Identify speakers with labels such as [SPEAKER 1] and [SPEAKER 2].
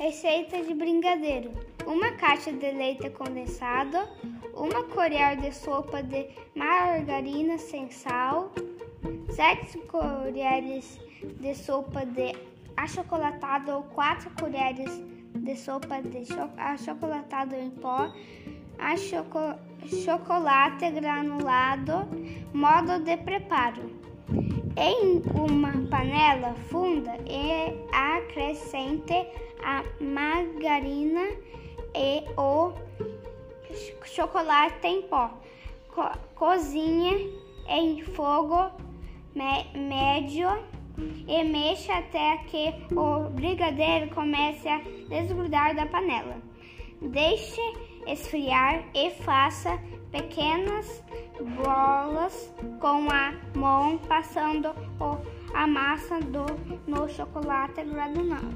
[SPEAKER 1] Receita de brigadeiro: uma caixa de leite condensado, uma colher de sopa de margarina sem sal, sete colheres de sopa de achocolatado ou quatro colheres de sopa de achocolatado em pó, achoco chocolate granulado. Modo de preparo. Em uma panela funda acrescente a margarina e o chocolate em pó. Co cozinha em fogo médio e mexa até que o brigadeiro comece a desgrudar da panela. Deixe esfriar e faça pequenas bolas com a mão, passando a massa do, no chocolate granulado.